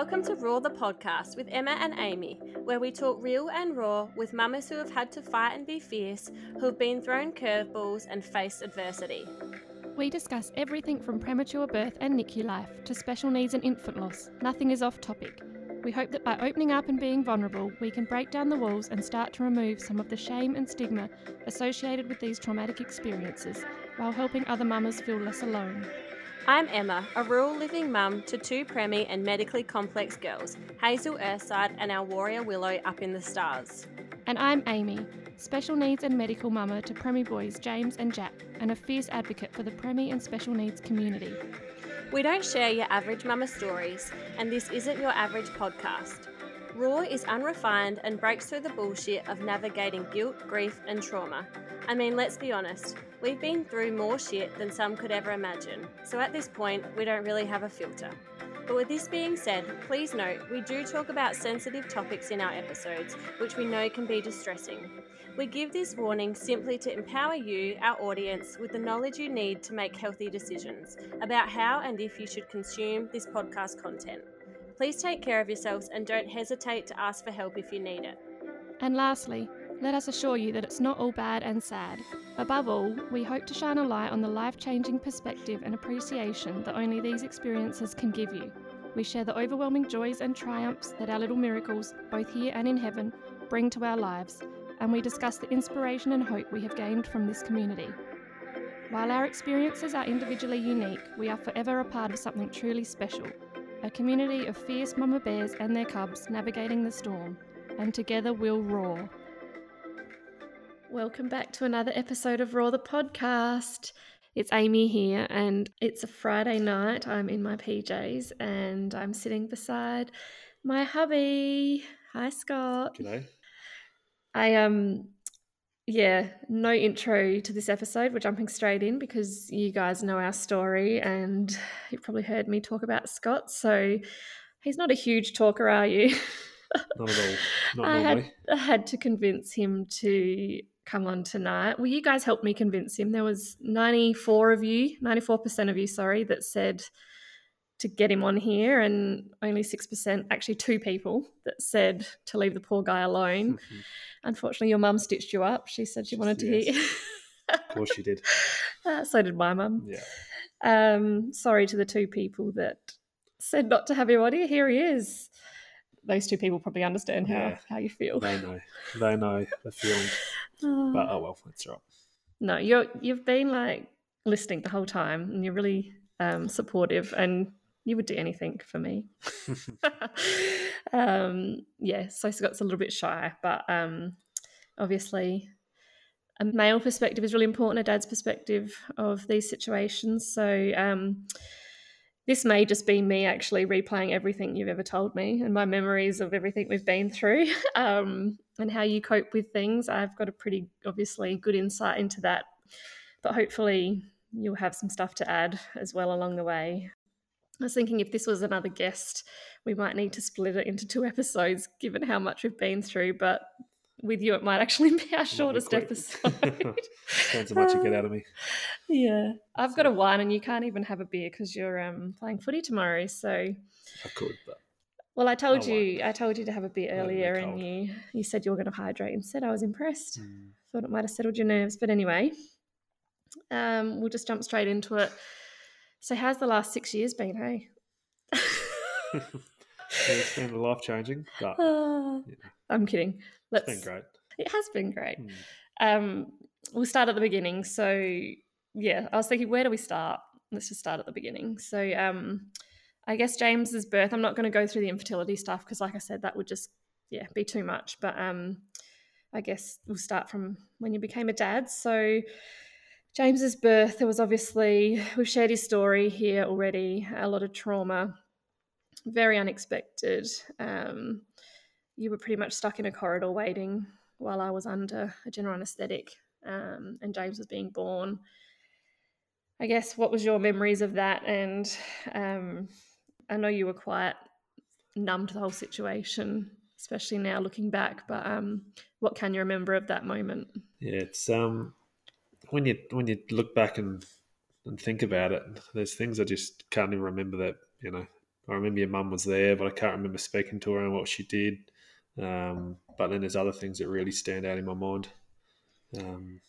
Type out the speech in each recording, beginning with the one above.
Welcome to RAWR the podcast with Emma and Amy, where we talk real and raw with mamas who have had to fight and be fierce, who have been thrown curveballs and faced adversity. We discuss everything from premature birth and NICU life to special needs and infant loss. Nothing is off topic. We hope that by opening up and being vulnerable, we can break down the walls and start to remove some of the shame and stigma associated with these traumatic experiences while helping other mamas feel less alone. I'm Emma, a rural living mum to two preemie and medically complex girls, Hazel Earthside and our warrior Willow up in the stars. And I'm Amy, special needs and medical mama to preemie boys James and Jack, and a fierce advocate for the preemie and special needs community. We don't share your average mama stories, and this isn't your average podcast. RAWR is unrefined and breaks through the bullshit of navigating guilt, grief, and trauma. I mean, let's be honest, we've been through more shit than some could ever imagine, so at this point, we don't really have a filter. But with this being said, please note we do talk about sensitive topics in our episodes, which we know can be distressing. We give this warning simply to empower you, our audience, with the knowledge you need to make healthy decisions about how and if you should consume this podcast content. Please take care of yourselves and don't hesitate to ask for help if you need it. And lastly, let us assure you that it's not all bad and sad. Above all, we hope to shine a light on the life changing perspective and appreciation that only these experiences can give you. We share the overwhelming joys and triumphs that our little miracles, both here and in heaven, bring to our lives, and we discuss the inspiration and hope we have gained from this community. While our experiences are individually unique, we are forever a part of something truly special a community of fierce mama bears and their cubs navigating the storm, and together we'll roar. Welcome back to another episode of RAWR the podcast. It's Amy here, and it's a Friday night. I'm in my PJs and I'm sitting beside my hubby. Hi, Scott. G'day. I um yeah, no intro to this episode. We're jumping straight in because you guys know our story and you've probably heard me talk about Scott. So he's not a huge talker, are you? Not at all. Not I normally. had, I had to convince him to come on tonight. Well, you guys helped me convince him. There was 94 of you, 94% of you, sorry, that said to get him on here and only 6%, actually two people that said to leave the poor guy alone. Unfortunately, your mum stitched you up. She said she wanted to Yes. hear. of course she did. Uh, so did my mum. Yeah. Um, sorry to the two people that said not to have him on here. Here he is. Those two people probably understand how, Yeah. how you feel. They know. They know the feeling. Oh. But oh well, that's all No, you're you've been like listening the whole time, and you're really um, supportive, and you would do anything for me. right. um, yeah, so Scott's a little bit shy, but um, obviously, a male perspective is really important. A dad's perspective of these situations. So um, this may just be me actually replaying everything you've ever told me and my memories of everything we've been through um, and how you cope with things. I've got a pretty obviously good insight into that, but hopefully you'll have some stuff to add as well along the way. I was thinking if this was another guest, we might need to split it into two episodes given how much we've been through, but with you, it might actually be our shortest episode. Depends how much you get out of me. yeah, I've got a wine, and you can't even have a beer because you're um, playing footy tomorrow. So, I could, but well, I told I you, I told you to have a beer Let it be earlier, and you you said you were going to hydrate instead. I was impressed. mm, Thought it might have settled your nerves, but anyway, um, we'll just jump straight into it. So, how's the last six years been? Hey. yeah, it's been life changing, but Yeah. I'm kidding. it's Let's. been great. It has been great. Mm. Um, we'll start at the beginning. So, yeah, I was thinking, where do we start? Let's just start at the beginning. So, um, I guess James's birth. I'm not going to go through the infertility stuff because, like I said, that would just yeah be too much. But um, I guess we'll start from when you became a dad. So. James's birth, there was obviously, we've shared his story here already, a lot of trauma, very unexpected. Um, you were pretty much stuck in a corridor waiting while I was under a general anaesthetic um, and James was being born. I guess what was your memories of that? And um, I know you were quite numb to the whole situation, especially now looking back. But um, what can you remember of that moment? Yeah, it's um when you when you look back and and think about it, there's things I just can't even remember that you know I remember your mum was there, but I can't remember speaking to her and what she did. Um, but then there's other things that really stand out in my mind, um,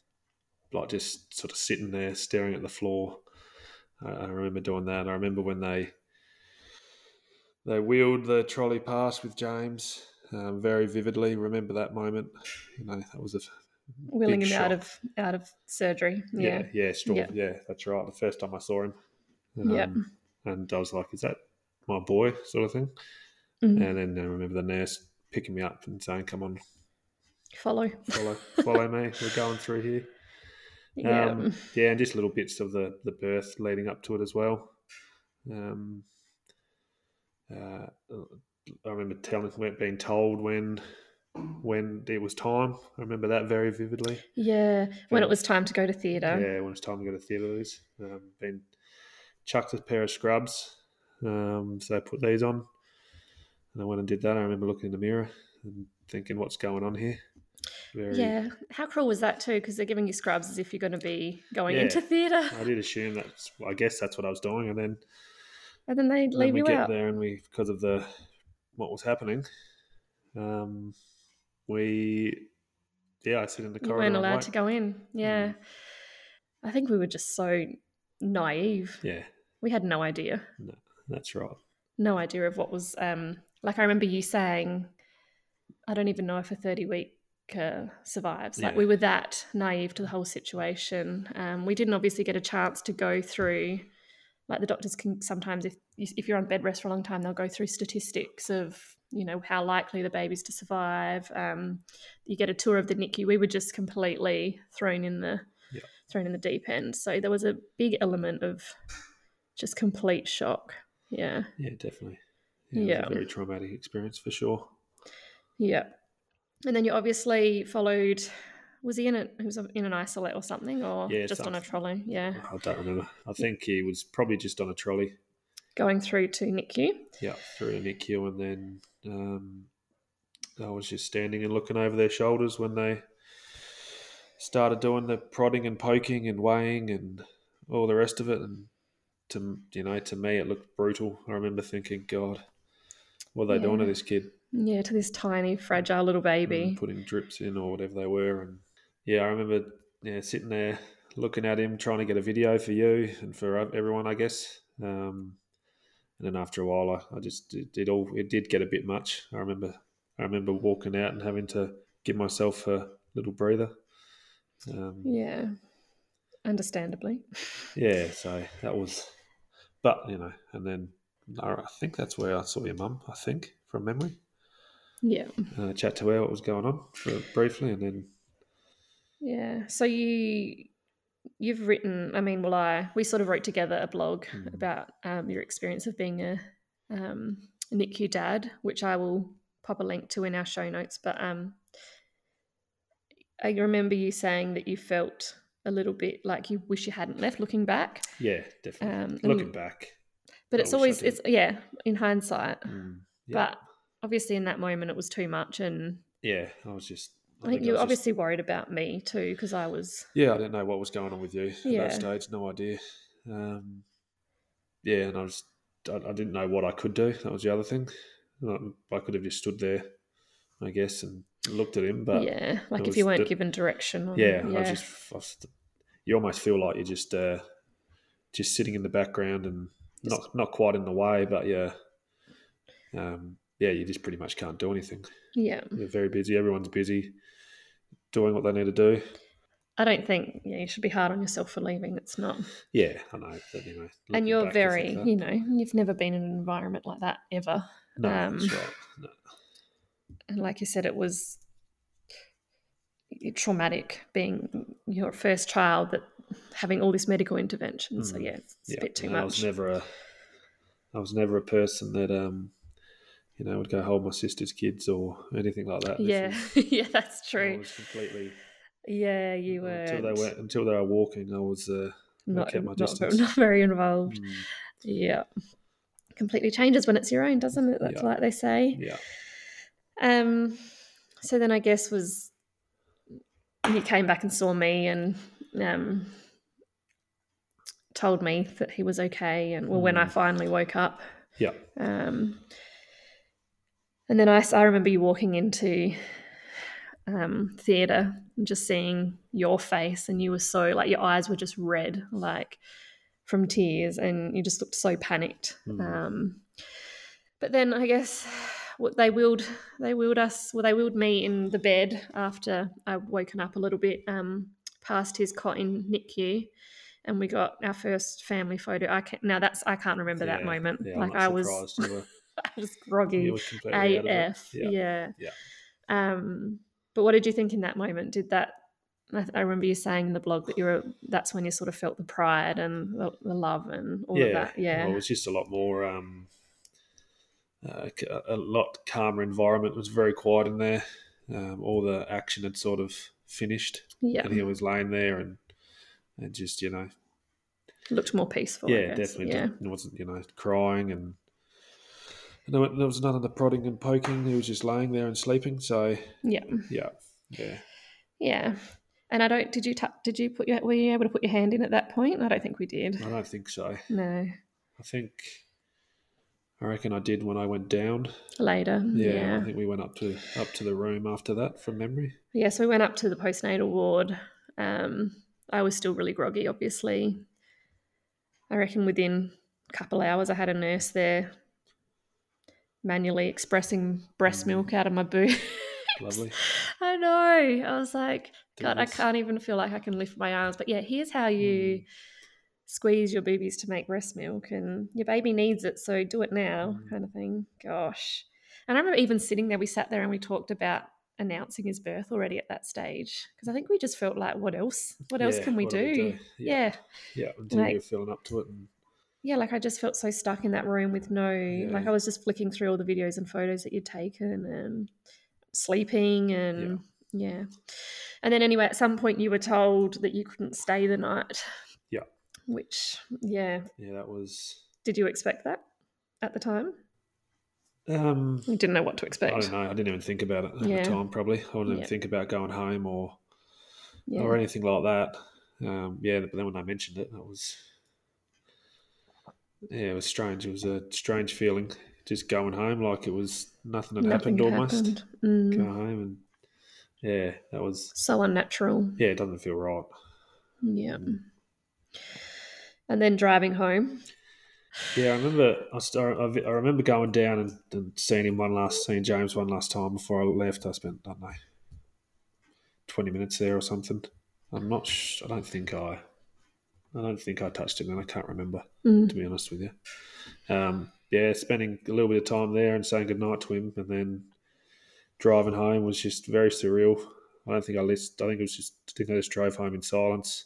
like just sort of sitting there staring at the floor. I, I remember doing that. I remember when they they wheeled the trolley past with James um, very vividly. Remember that moment. You know, that was a Wheeling him out of out of surgery. yeah, Yeah. yeah, straw. Yeah. Yeah. that's right. The first time I saw him. Um, and I was like, "Is that my boy?" sort of thing. Mhm. And then I remember the nurse picking me up and saying, "Come on, Follow. follow, follow me. We're going through here." Yeah. Um, yeah, and just little bits of the the birth leading up to it as well. Um, uh, I remember telling, being told when when it was time. I remember that very vividly. yeah. When it was time to go to theatre. Yeah, when it's time to go to theatres. Um, been chucked a pair of scrubs, um, so I put these on, and I went and did that. I remember looking in the mirror and thinking, "What's going on here?" Very, Yeah. How cruel was that too? Because they're giving you scrubs as if you're going to be going Yeah. into theatre, I did assume that's. I guess that's what I was doing, and then and then they leave then we you get out. there and we because of the what was happening um we yeah i sit in the You We weren't allowed to go in. Yeah. Mm. I think we were just so naive. yeah We had no idea. No, that's right No idea of what was um like I remember you saying I don't even know if a 30 week uh, survives. Like Yeah. we were that naive to the whole situation. Um, we didn't obviously get a chance to go through like the doctors can sometimes if you- if you're on bed rest for a long time they'll go through statistics of you know how likely the baby's to survive um, you get a tour of the NICU we were just completely thrown in the Yeah. thrown in the deep end so there was a big element of just complete shock yeah yeah definitely yeah, Yeah. very traumatic experience for sure. Yeah. And then you obviously followed was he in it he was in an isolette or something or Yeah, just on a trolley? Yeah. I don't remember. I think he was probably just on a trolley. Going through to NICU yeah through a nicu and then um i was just standing and looking over their shoulders when they started doing the prodding and poking and weighing and all the rest of it. And to you know to me it looked brutal. I remember thinking god what are they doing to this kid. Yeah, to this tiny, fragile little baby. and putting drips in or whatever they were. And yeah i remember yeah sitting there looking at him trying to get a video for you and for everyone i guess. Um, and then after a while i, I just it, it all it did get a bit much. I remember i remember walking out and having to give myself a little breather. Um, Yeah, understandably. yeah so that was but you know and then i I think that's where i saw your mum i think from memory Yeah, uh, chat to her what was going on for briefly and then yeah. So you you've written. I mean, well, I we sort of wrote together a blog Mm. about um, your experience of being a um, NICU dad, which I will pop a link to in our show notes. But um, I remember you saying that you felt a little bit like you wish you hadn't left. Looking back, Yeah, definitely. Um, Looking back, but I it's always it's yeah. In hindsight, mm, yeah, but obviously in that moment it was too much and yeah, I was just. I think you just- obviously worried about me too because I was yeah, I didn't know what was going on with you at Yeah. that stage. No idea. Um, yeah, and I was. I, I didn't know what I could do. That was the other thing. I could have just stood there, I guess, and looked at him. But yeah, like if you weren't the- given direction. Or, yeah, yeah, I just. I was, you almost feel like you're just, uh, just sitting in the background and Just- not not quite in the way, but yeah, um, yeah, you just pretty much can't do anything. yeah. They're very busy. Everyone's busy doing what they need to do. I don't think yeah you should be hard on yourself for leaving. It's not, Yeah, I know. But, you know and you're very you know you've never been in an environment like that ever. no, um, right. No. And like you said, it was traumatic being your first child that having all this medical intervention. So Mm. yeah, it's, it's Yeah, a bit too and I was never a, I was never a person that um, you know, would go hold my sister's kids or anything like that. Yeah, yeah, that's true. I was completely Yeah, you were until they went until they were walking. I was uh, not, kept my distance. not very involved. mm, Yeah. Completely changes when it's your own, doesn't it? That's Yeah. like they say. yeah, Um so then I guess was he came back and saw me and um told me that he was okay and well when I Mm. finally woke up Yeah. Um, and then I, I remember you walking into um, theatre and just seeing your face, and you were so like your eyes were just red, like from tears, and you just looked so panicked. Mm. Um, but then I guess what they willed they willed us well they willed me in the bed after I'd woken up a little bit um, past his cot in NICU and we got our first family photo. I can't now that's I can't remember that moment. yeah, like I was surprised you were- I was groggy. you were completely out of it. AF. Yeah. Yeah. Yeah. Um, but what did you think in that moment? Did that? I, I remember you saying in the blog that you were. That's when you sort of felt the pride and the, the love and all yeah, of that. Yeah. Well, it was just a lot more, um, uh, a lot calmer environment. It was very quiet in there. Um, all the action had sort of finished, yeah. and he was laying there, and and just you know, Looked more peaceful. Yeah, definitely, Yeah. didn't- wasn't you know crying and. and There there was none of the prodding and poking. He was just laying there and sleeping. So Yeah. yeah, yeah. Yeah. And I don't. Did you? ta did you put your? Were you able to put your hand in at that point? I don't think we did. I don't think so. No. I think I reckon I did when I went down. Later. Yeah, Yeah. I think we went up to up to the room after that from memory. Yeah, so we went up to the postnatal ward. Um, I was still really groggy, obviously. I reckon within a couple hours, I had a nurse there manually expressing breast Mm. milk out of my boob. Lovely. I know. I was like, God, I can't even feel like I can lift my arms. But yeah, here's how you Mm. squeeze your boobies to make breast milk, and your baby needs it, so do it now, Mm. kind of thing. Gosh. And I remember even sitting there, we sat there and we talked about announcing his birth already at that stage because I think we just felt like, what else? What else Yeah, can we do? do Yeah. yeah. Yeah. Yeah, until Like- you're feeling up to it. And, Yeah, like I just felt so stuck in that room with no, like I was just flicking through all the videos and photos that you'd taken and sleeping and yeah. And then anyway, at some point you were told that you couldn't stay the night. Yeah. Which, yeah. yeah, that was. Did you expect that at the time? Um, You didn't know what to expect. I don't know. I didn't even think about it at Yeah. the time. Probably, I didn't Yeah. even think about going home or Yeah. or anything like that. Um, yeah, but then when I mentioned it, that was yeah, it was strange. It was a strange feeling, just going home like it was nothing had Nothing happened almost. happened. Mm. Go home and yeah, that was So unnatural. yeah, it doesn't feel right. Yeah. Mm. And then driving home. Yeah, I remember. I, st- I remember going down and, and seeing him one last, seeing James one last time before I left. I spent I don't know twenty minutes there or something. I'm not. Sh- I don't think I. I don't think I touched him, and I can't remember Mm. to be honest with you. Um, yeah, spending a little bit of time there and saying goodnight to him, and then driving home was just very surreal. I don't think I listened. I think it was just. I think I just drove home in silence.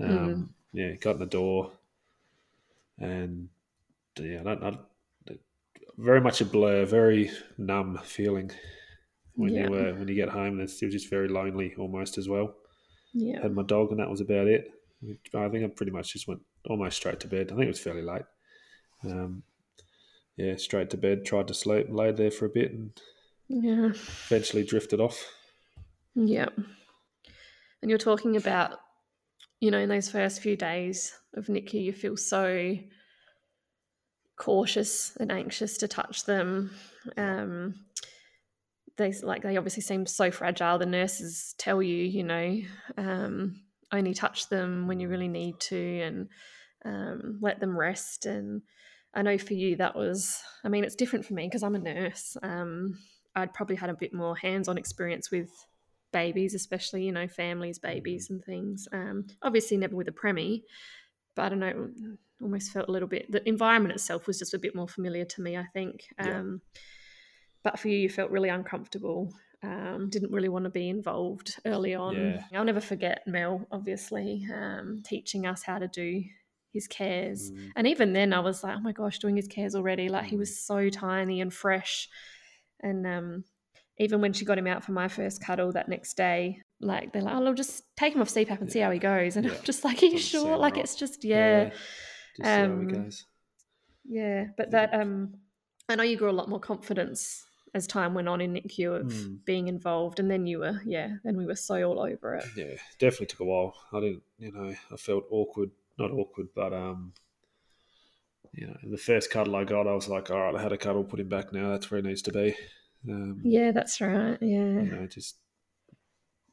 Um, Mm. Yeah, got in the door, and yeah, I don't, I, very much a blur, very numb feeling when Yeah. you uh, when you get home. And it's, it was just very lonely almost as well. Yeah. Had my dog, and that was about it. I think I pretty much just went almost straight to bed. I think it was fairly late. Um, yeah, straight to bed. Tried to sleep, laid there for a bit, and Yeah. eventually drifted off. Yeah. And you're talking about, you know, in those first few days of NICU, you feel so cautious and anxious to touch them. Um, they like they obviously seem so fragile. The nurses tell you, you know, um, only touch them when you really need to, and um, let them rest. And I know for you that was. I mean, it's different for me because I'm a nurse. Um, I'd probably had a bit more hands-on experience with babies, especially you know families, babies, and things. Um, obviously, never with a preemie, but I don't know. Almost felt a little bit. The environment itself was just a bit more familiar to me. I think. Yeah. Um, but for you, you felt really uncomfortable. Um, didn't really want to be involved early on. Yeah. I'll never forget Mel, obviously, um, teaching us how to do his cares. Mm. And even then, I was like, oh my gosh, doing his cares already. Like he Mm. was so tiny and fresh. And um, even when she got him out for my first cuddle that next day, like they're like, oh, I'll just take him off CPAP and see how he goes. And Yeah. I'm just like, are you sure? Like it's just, yeah, Just see how Um, it goes. yeah. But Yeah. that, um, I know you grew a lot more confidence as time went on in NICU of Mm. being involved. And then you were, yeah, then we were so all over it. yeah, definitely took a while. I didn't, you know, I felt awkward, not awkward, but um, you know, the first cuddle I got, I was like, all right, I had a cuddle, put him back now. That's where he needs to be. Um, Yeah, that's right. Yeah. You know, just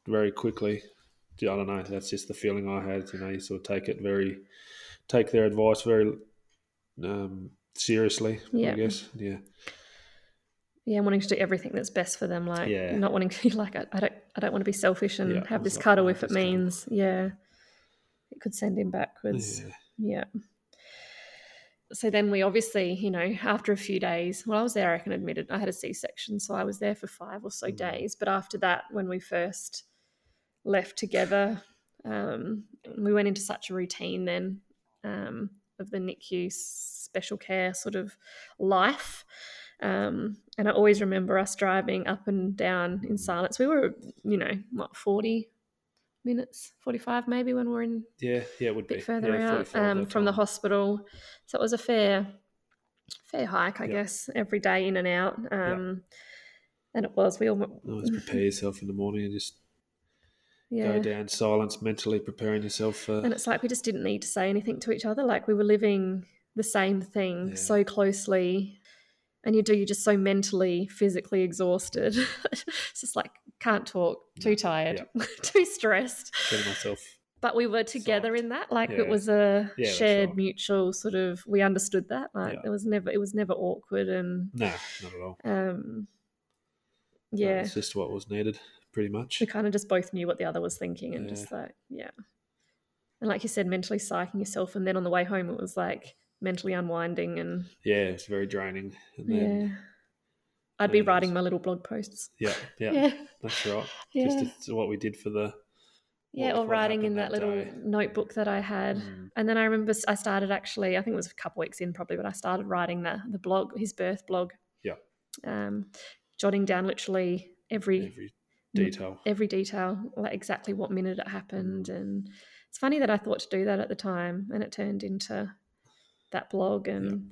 very quickly. I don't know. That's just the feeling I had. You know, you sort of take it very, take their advice very um, seriously. Yeah. I guess. Yeah. Yeah, wanting to do everything that's best for them, like Yeah. not wanting to be like I, I don't I don't want to be selfish and Yeah, have this cuddle if it this cuddle." means yeah, it could send him backwards. Yeah. Yeah. So then we obviously, you know, after a few days, well, I was there, I can admit it, I had a C section, so I was there for five or so Mm. days. But after that, when we first left together, um, we went into such a routine then um, of the NICU special care sort of life. Um, and I always remember us driving up and down in silence. We were, you know, what, 40 minutes, 45 maybe when we're in Yeah. Yeah. It would a bit be further yeah, out um, from the hospital. So it was a fair, fair hike, I Yeah. guess, every day in and out. Um, And it was. We all, Always prepare yourself in the morning and just yeah. go down silence, mentally preparing yourself for. And it's like we just didn't need to say anything to each other. Like we were living the same thing Yeah. so closely. And you do, you're just so mentally, physically exhausted. it's just like, can't talk, too No. tired, too stressed. But we were together Soft. in that. Like Yeah. it was a Yeah, shared, right. mutual sort of, we understood that. Like Yeah. it was never, it was never awkward. And No, not at all. um, No, yeah. it's just what was needed, pretty much. we kind of just both knew what the other was thinking and Yeah. just like yeah and like you said mentally psyching yourself and then on the way home it was like mentally unwinding and Yeah, it's very draining. And then, yeah i'd be writing my little blog posts yeah, yeah, yeah that's right. yeah Just it's what we did for the. yeah or writing in happened that, little day. notebook that i had Mm, and then i remember I started actually i think it was a couple weeks in probably but i started writing the, the blog his birth blog Yeah. um jotting down literally every every detail. every detail, like exactly what minute it happened. Mm. And it's funny that I thought to do that at the time and it turned into that blog. And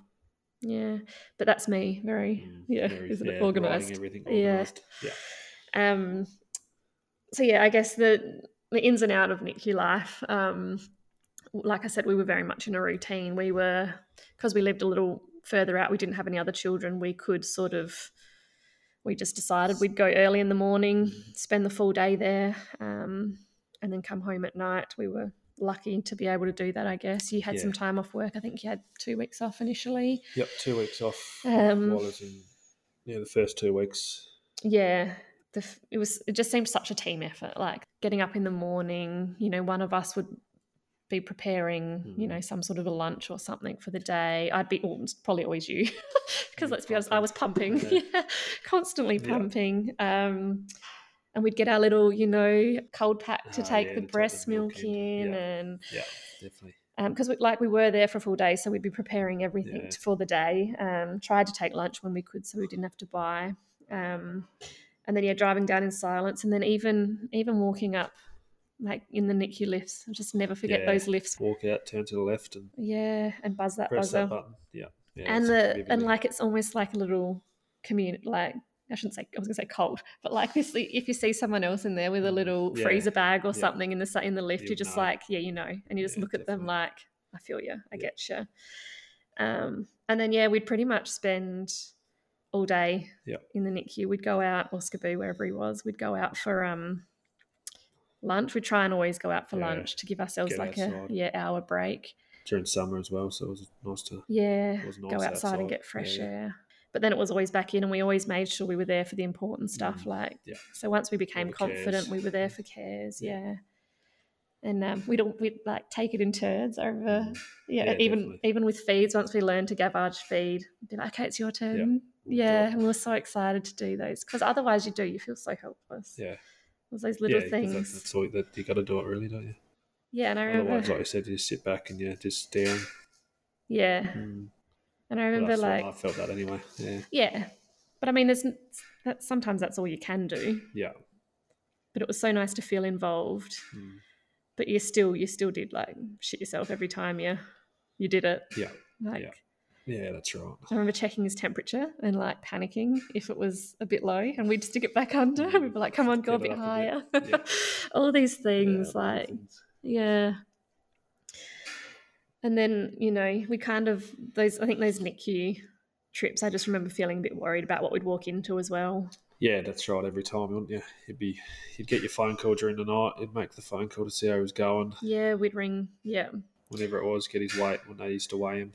yeah, but that's me, very, Mm, yeah, very- isn't it yeah, organized? Everything Yeah. Yeah. Um, so yeah, I guess the the ins and out of NICU life. Um, like I said, we were very much in a routine. We were because we lived a little further out. We didn't have any other children. We could sort of. We just decided we'd go early in the morning, spend the full day there, um, and then come home at night. We were lucky to be able to do that. I guess you had some time off work. I think you had two weeks off initially. Yep. Two weeks off. Um, while I was in. Yeah, the first two weeks. yeah the, it was it just seemed such a team effort like getting up in the morning you know one of us would be preparing you Mm. know some sort of a lunch or something for the day i'd be well, probably always you because let's be honest i was pumping Yeah. yeah constantly Yeah. pumping um and we'd get our little you know cold pack to Ah, take yeah, the to take the breast milk milk in. in Yeah. and Yeah, definitely. because we, like we were there for a full day, so we'd be preparing everything Yeah. for the day. Um, tried to take lunch when we could, so we didn't have to buy. Um, and then yeah, driving down in silence, and then even even walking up, like in the NICU lifts. I just never forget those lifts. Walk out, turn to the left, and Yeah, and buzz that press buzzer. that button. Yeah. yeah and the and like it's almost like a little community, like. I shouldn't say I was gonna say cold, but like this, if you see someone else in there with a Mm, little yeah, freezer bag or yeah. something in the in the lift, You you're just know. like, yeah, you know, and you just Yeah, look at them like, I feel you, I get you. Um, and then yeah, we'd pretty much spend all day Yeah. in the NICU. We'd go out or SCBU, wherever he was. We'd go out for um lunch. We'd try and always go out for lunch to give ourselves get like outside. a yeah hour break. during summer as well, so it was nice to. Yeah, was go outside, outside. and get fresh air. But then it was always back in, and we always made sure we were there for the important stuff. Mm, Like, yeah. so once we became confident, cares. we were there for cares. Yeah. Yeah, and um, we'd all, we'd like take it in turns over. Mm. Yeah, Yeah, even definitely. even with feeds, once we learned to gavage feed, be like, okay, it's your turn. Yeah, and we were so excited to do those because otherwise, you do you feel so helpless. Yeah. There's those little things. That, that's all that you got to do it, really, don't you? yeah, and I remember. Otherwise, like you said, you just sit back and you're just staring. yeah, Mm. And I Well, remember I, felt, like I felt that anyway. Yeah. yeah, but I mean, there's that sometimes that's all you can do. Yeah. But it was so nice to feel involved. Mm. But you still you still did like shit yourself every time you you did it. Yeah. Like Yeah. Yeah, that's right. I remember checking his temperature and like panicking if it was a bit low, and we'd stick it back under. We'd be like, "Come on, go a bit up a higher." bit. Yeah. All these things, little like things. yeah. And then, you know, we kind of those I think those NICU trips, I just remember feeling a bit worried about what we'd walk into as well. Yeah, that's right. Every time, wouldn't you? You'd be, you'd get your phone call during the night. You'd make the phone call to see how he was going. Yeah, we'd ring. Yeah, Whenever it was, get his weight when they used to weigh him.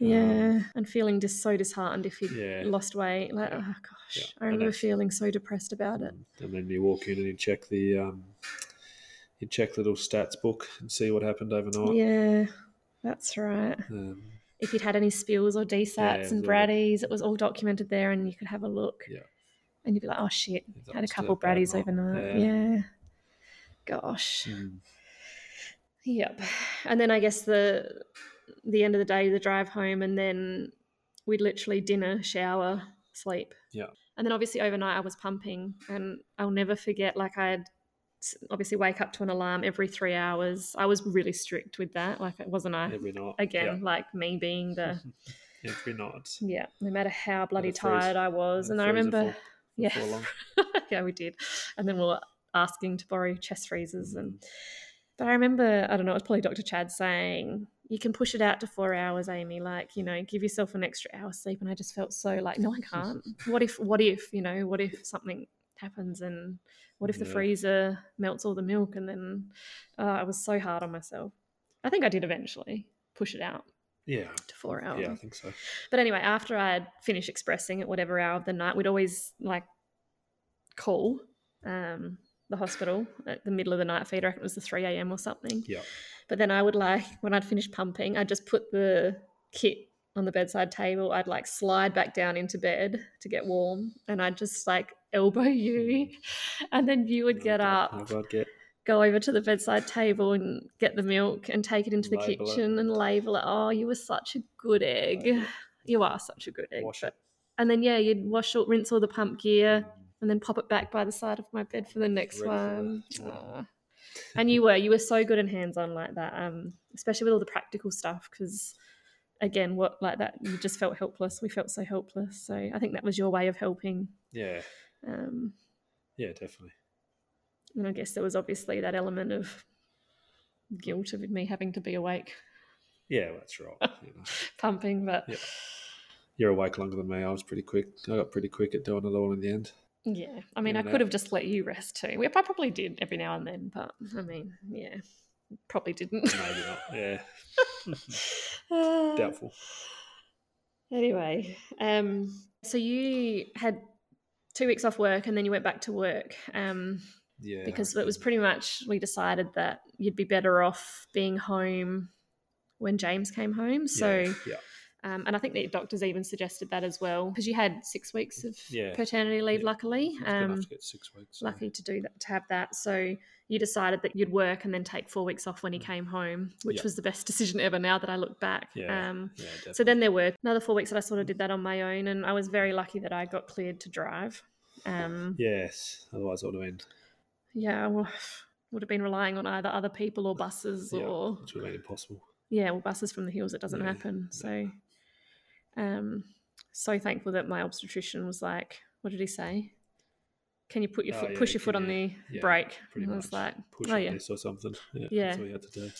yeah, and feeling just so disheartened if you'd Um, Yeah. lost weight. Like, Yeah. oh gosh, Yeah. I remember feeling so depressed about it. And then you walk in and you check the, um, you check little stats book and see what happened overnight. Yeah, that's right. Um, If you'd had any spills or DSATs Yeah, and all- braddies, it was all documented there, and you could have a look. Yeah. And you'd be like, "Oh shit, had a couple braddies overnight." Yeah. Yeah. Gosh. mm, Yep. And then I guess the the end of the day, the drive home, and then we'd literally dinner, shower, sleep. Yeah. And then obviously overnight I was pumping, and I'll never forget. Like I'd s- obviously wake up to an alarm every three hours. I was really strict with that. Like it wasn't I every night. again like me being the Yeah, every night. yeah. No matter how bloody tired I was, and I remember for- yeah for yeah we did, and then we were asking to borrow chest freezers and Mm. but I remember, I don't know, it was probably Dr. Chad saying, you can push it out to four hours, Amy. Like, you know, give yourself an extra hour sleep. And I just felt so like, no, I can't. What if, what if, you know, what if something happens and what if the Yeah. freezer melts all the milk? And then uh, I was so hard on myself. I think I did eventually push it out Yeah, to four hours. yeah, I think so. But anyway, after I'd finished expressing at whatever hour of the night, we'd always like call um, the hospital at the middle of the night feed. I reckon it was the 3 a.m. or something. Yeah, But then I would like, when I'd finished pumping, I'd just put the kit on the bedside table. I'd like slide back down into bed to get warm and I'd just like elbow you. And then you would get up, get go over to the bedside table and get the milk and take it into the Label it. kitchen and label it. Oh, you were such a good egg. Label. You are such a good egg. wash but- it. and then yeah, you'd wash all, rinse all the pump gear, and then pop it back by the side of my bed for the next Ready one. and you were you were so good and hands on like that, um, especially with all the practical stuff. Because again, what like that, you just felt helpless. We felt so helpless. So I think that was your way of helping. Yeah, Um, yeah, definitely. and I guess there was obviously that element of guilt of me having to be awake Yeah, that's right. you know. pumping, but Yeah. You're awake longer than me. I was pretty quick. I got pretty quick at doing it all in the end. Yeah, I mean, I could have just let you rest too. We I probably did every now and then, but I mean, yeah, probably didn't. Maybe not. Yeah, Uh, doubtful. Anyway, um, so you had two weeks off work and then you went back to work um, Yeah, because it was pretty much we decided that you'd be better off being home when James came home. So. yeah, yeah. Um, and I think the doctors even suggested that as well because you had six weeks of Yeah. paternity leave, Yeah. luckily. It's good enough Um, to get six weeks. so- lucky to do that to have that so you decided that you'd work and then take four weeks off when he came home which Mm. Yeah. was the best decision ever now that i look back Yeah, um, so then there were another four weeks that i sort of did that on my own and i was very lucky that i got cleared to drive um, yes, otherwise it would have been yeah I w- would have been relying on either other people or buses yeah, or which would have been impossible. yeah well buses from the hills it doesn't Yeah, happen so um so thankful that my obstetrician was like what did he say can you put your Oh, foot yeah, push your foot on the yeah, brake Pretty and I was like push oh yeah this or something. Yeah, Yeah. that's all you had to do.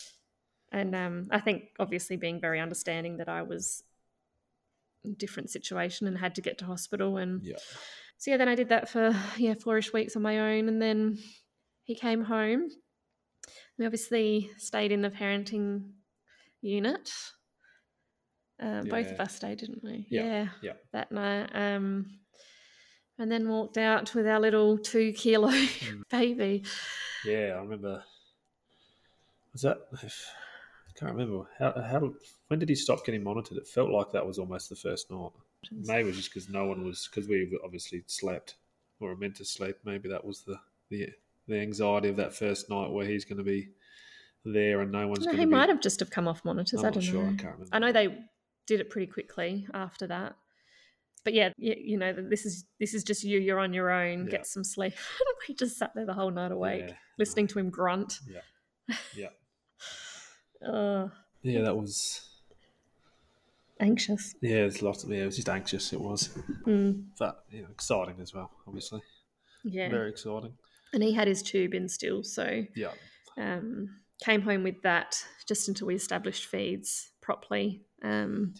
and um, I think obviously being very understanding that I was in a different situation and had to get to hospital and Yeah, so yeah then I did that for yeah fourish weeks on my own and then he came home we obviously stayed in the parenting unit uh, both of us stayed didn't we Yeah, yeah. that night um, and then walked out with our little two kilo Mm. baby yeah. I remember. Was that? I can't remember. How? How? When did he stop getting monitored? It felt like that was almost the first night. Maybe it was just because no one was because we obviously slept or were meant to sleep. Maybe that was the the the anxiety of that first night where he's going to be there and no one's no, going he to be. might have just have come off monitors I'm I not don't sure. know I can't remember. I know they did it pretty quickly after that. But yeah, you, you know, this is this is just you. You're on your own. Yeah. Get some sleep. we just sat there the whole night awake, Yeah. listening to him grunt. Yeah. Yeah. Uh, Yeah, that was. anxious. Yeah, there's lots of. Yeah, it was just anxious. It was, Mm, but you know, exciting as well. Obviously, yeah. very exciting. And he had his tube in still, so Yeah, um, came home with that just until we established feeds properly. Um,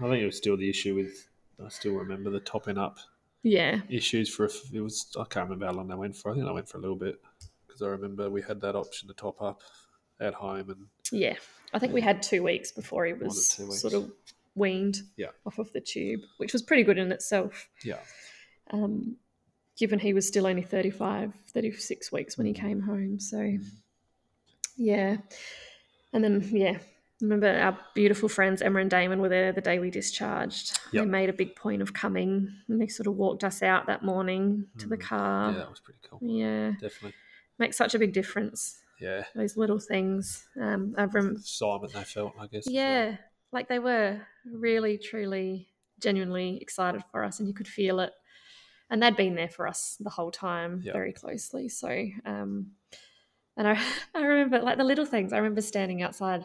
I think it was still the issue with. I still remember the topping up yeah, issues for. It was. I can't remember how long they went for. I think they went for a little bit because I remember we had that option to top up at home and yeah. I think we had two weeks before he was sort of weaned Yeah. off of the tube, which was pretty good in itself. yeah, um, given he was still only 35, 36 weeks when he came home. So, yeah. And then, yeah, remember our beautiful friends Emma and Damon were there the day we discharged. Yep. They made a big point of coming and they sort of walked us out that morning to the Mm. car. yeah, that was pretty cool. Yeah. Definitely. Makes such a big difference, Yeah, those little things. Um, I rem- excitement they felt. I guess. as well. yeah, like they were really, truly, genuinely excited for us, and you could feel it. And they'd been there for us the whole time, Yeah. very closely. So, um, and I, I remember like the little things. I remember standing outside,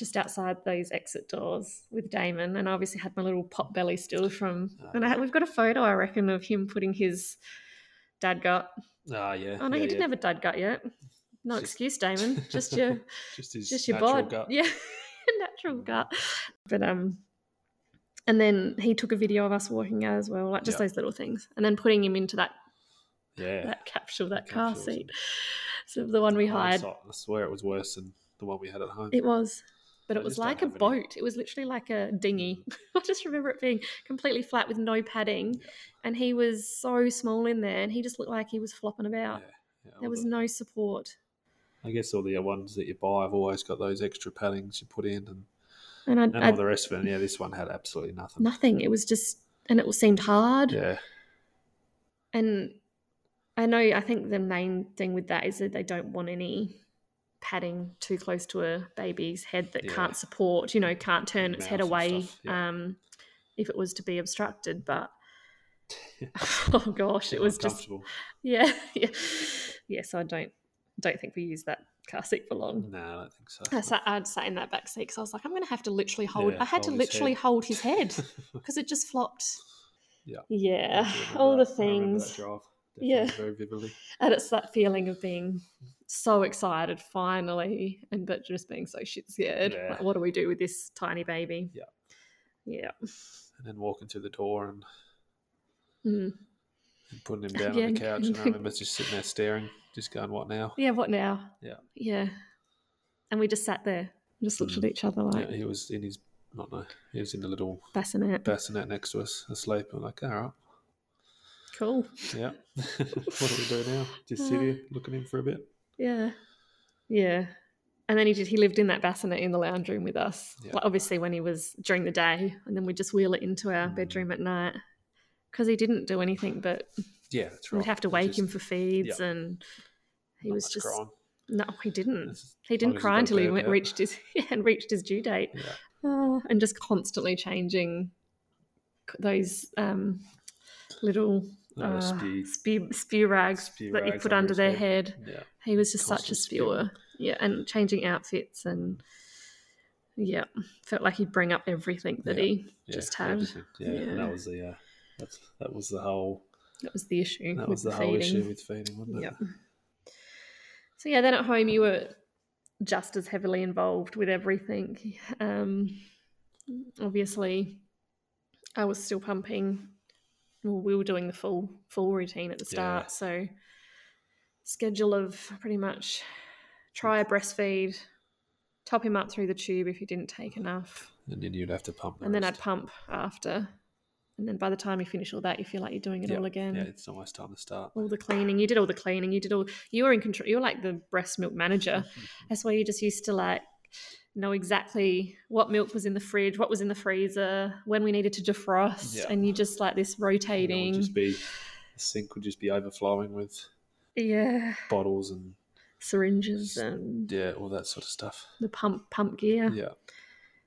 just outside those exit doors with Damon, and I obviously had my little pot belly still from. Ah, and I, we've got a photo, I reckon, of him putting his dad gut. Ah, yeah. Oh no, yeah, he didn't yeah. have a dad gut yet. No Just- excuse, Damon. Just your just his just your natural bod. gut. Yeah, natural gut. But um, and then he took a video of us walking out as well, like just Yeah. those little things, and then putting him into that Yeah. that capsule, that car Capsules seat. So the one we hired, I swear it was worse than the one we had at home. it was. But it was like a any- boat. It was literally like a dinghy. Hmm. I just remember it being completely flat with no padding, Yeah. and he was so small in there, and he just looked like he was flopping about. Yeah, There was the- no support, I guess all the ones that you buy have always got those extra paddings you put in and, and I, and I all the rest of it. Yeah, this one had absolutely nothing. nothing. It was just, and it seemed hard. Yeah, And I know, I think the main thing with that is that they don't want any padding too close to a baby's head that Yeah. can't support, you know, can't turn its head Mouth away stuff, yeah. um, if it was to be obstructed. But oh gosh, it was just yeah, yeah, yeah. So I don't don't think we used that car seat for long. No, I don't think so. I sat, I'd sat in that back seat because I was like, I'm going to have to literally hold. Yeah, I had to hold his literally head. hold his head because it just flopped. Yeah. Yeah. All the that. That things. Yeah. Very vividly. And it's that feeling of being so excited finally, and but just being so shit scared. Yeah. Like, what do we do with this tiny baby? Yeah. Yeah. And then walking through the door and, Mm. and putting him down Yeah, on the couch. And I remember just sitting there staring, just going, "What now?" Yeah. What now? Yeah. Yeah. And we just sat there, and just looked Mm. at each other like Yeah, he was in his, not no, he was in the little bassinet. bassinet next to us, asleep. I'm like, all right, Cool. yeah. what do we do now? Just sit Uh, here, look at him for a bit. Yeah. Yeah. And then he did. He lived in that bassinet in the lounge room with us. Yeah. Like, obviously, when he was during the day, and then we'd just wheel it into our Mm. bedroom at night because he didn't do anything. But Yeah, that's right. we'd have to wake just- him for feeds, yeah. and he not was just crying. no, he didn't. He didn't cry until he went, reached his and reached his due date. Yeah, Oh, and just constantly changing those um, little Uh, spew- spew, spew rags spew that you put under their head. head. yeah. He was just such a Constant spewer. Yeah, and changing outfits and yeah, felt like he'd bring up everything that Yeah. he yeah, just had. everything. Yeah, and that was the uh, that's, that was the whole That was the issue that was the, the whole feeding. issue with feeding, wasn't it? Yep. So yeah, then at home you were just as heavily involved with everything. Um, obviously, I was still pumping. Well, we were doing the full full routine at the start, Yeah. so schedule of pretty much try a breastfeed, top him up through the tube if he didn't take enough, And then you'd have to pump. The and then I'd pump after. And then by the time you finish all that, you feel like you're doing it Yeah, all again Yeah, it's almost time to start. all the cleaning. You did all the cleaning. You did all. You were in control. You were like the breast milk manager. That's why you just used to like know exactly what milk was in the fridge, what was in the freezer, when we needed to defrost, Yeah. and you just like this And rotating. just be the sink would just be overflowing with Yeah, bottles and syringes and yeah, all that sort of stuff. the pump pump gear. Yeah,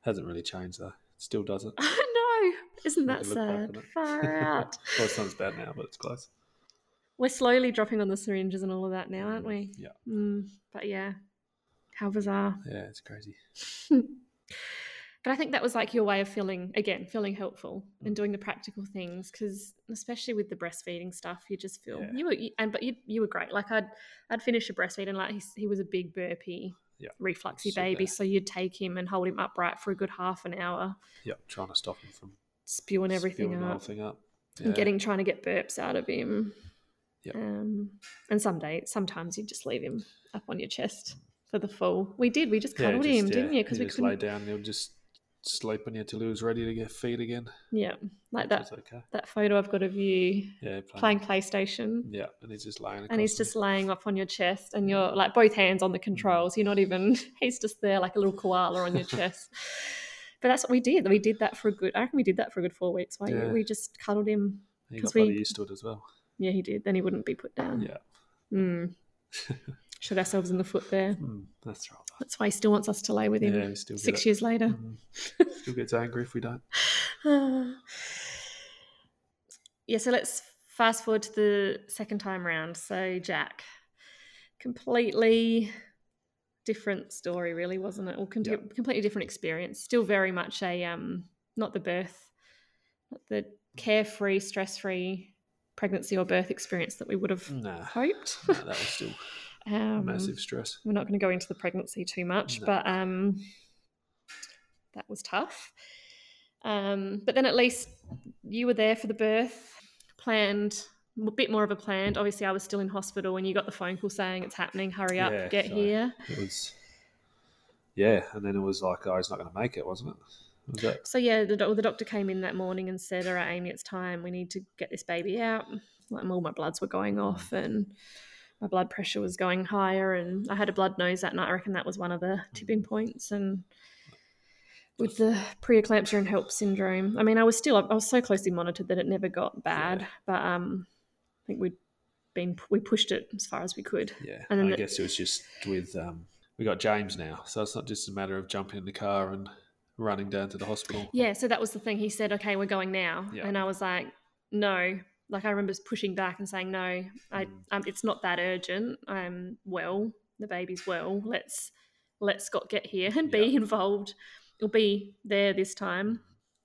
hasn't really changed though. Still doesn't. I know. Isn't that you look back sad? Far out. well, it's not as bad now, but it's close. We're slowly dropping on the syringes and all of that now, aren't we? Yeah, Mm, but yeah, how bizarre. yeah, it's crazy. but I think that was like your way of feeling again, feeling helpful Mm. and doing the practical things because especially with the breastfeeding stuff, you just feel Yeah. you were you, and but you you were great. Like I'd I'd finish a breastfeed and like he, he was a big burpy, Yeah. refluxy So baby, so you'd take him and hold him upright for a good half an hour, Yeah, trying to stop him from spewing everything spewing the whole up. thing up. and getting trying to get burps out of him. Yep. Um, and some days, sometimes you just leave him up on your chest for the full. We did. We just Yeah, cuddled just- him, yeah, didn't you? Because we just lay couldn't. lay down he'll just sleep on you till he was ready to get feed again. Yeah, like that. okay. That photo I've got of you Yeah, playing PlayStation. Yeah, and he's just laying. And he's me. just laying up on your chest, and you're like both hands on the controls. You're not even. He's just there like a little koala on your chest. But that's what we did. We did that for a good. I reckon we did that for a good four weeks. Why Yeah. we just cuddled him. He got we- used to it as well. Yeah, he did. Then he wouldn't be put down. Yeah, Mm. Shot ourselves in the foot there. Mm, that's right. That's why he still wants us to lay with him Yeah, still six years later. Mhm. Still gets angry if we don't. yeah, so let's fast forward to the second time round. So, Jack, completely different story, really, wasn't it? Or con- Yeah. completely different experience. Still very much a, um, not the birth, not the carefree, stress free pregnancy or birth experience that we would have Nah, hoped. nah, that was still um, massive stress. We're not going to go into the pregnancy too much, No. but um, that was tough. Um, but then at least you were there for the birth, planned a bit more of a planned. Obviously, I was still in hospital when you got the phone call saying it's happening. Hurry up, Yeah, get so- here. It was, yeah, and then it was like, oh, he's not going to make it, wasn't it? Was that? So yeah, the, the doctor came in that morning and said, "All right, Amy, it's time. We need to get this baby out." Like all my bloods were going off and my blood pressure was going higher, and I had a blood nose that night. I reckon that was one of the tipping points. And with the preeclampsia and HELLP syndrome, I mean, I was still I was so closely monitored that it never got bad, Yeah. but um, I think we'd been we pushed it as far as we could. Yeah, And then I the- guess it was just with um, we got James now, so it's not just a matter of jumping in the car and running down to the hospital. Yeah, so that was the thing. He said, "Okay, we're going now," Yeah. and I was like, "No." Like I remember pushing back and saying, "No, I, Mm. um, it's not that urgent. I'm well. The baby's well. Let's let Scott get here and be Yeah. involved. Or be there this time."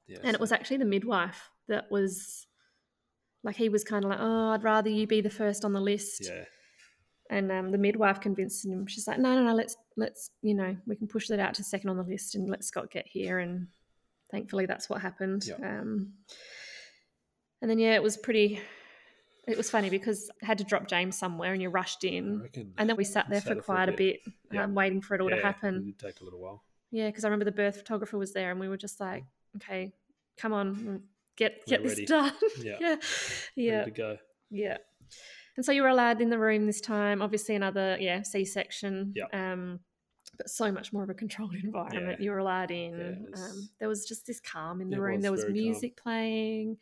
Yeah, And it was actually the midwife that was like he was kind of like, "Oh, I'd rather you be the first on the list." yeah, And um, the midwife convinced him. She's like, "No, no, no. Let's let's you know we can push that out to second on the list and let Scott get here." And thankfully, that's what happened. Yeah. Um, and then yeah, it was pretty. It was funny because I had to drop James somewhere, and you rushed in, and then we sat there Sat for quite a bit, Yeah. um, waiting for it all yeah, to It happen. did take a little while. Yeah, because I remember the birth photographer was there, and we were just like, "Okay, come on, get We're get this done." Yeah. yeah, yeah. Ready to go. Yeah. And so you were allowed in the room this time. Obviously, another yeah C section. Yep. Um, but so much more of a controlled environment. Yeah. You were allowed in. it was- um, there was just this calm in the It room. was there was very calm. music playing.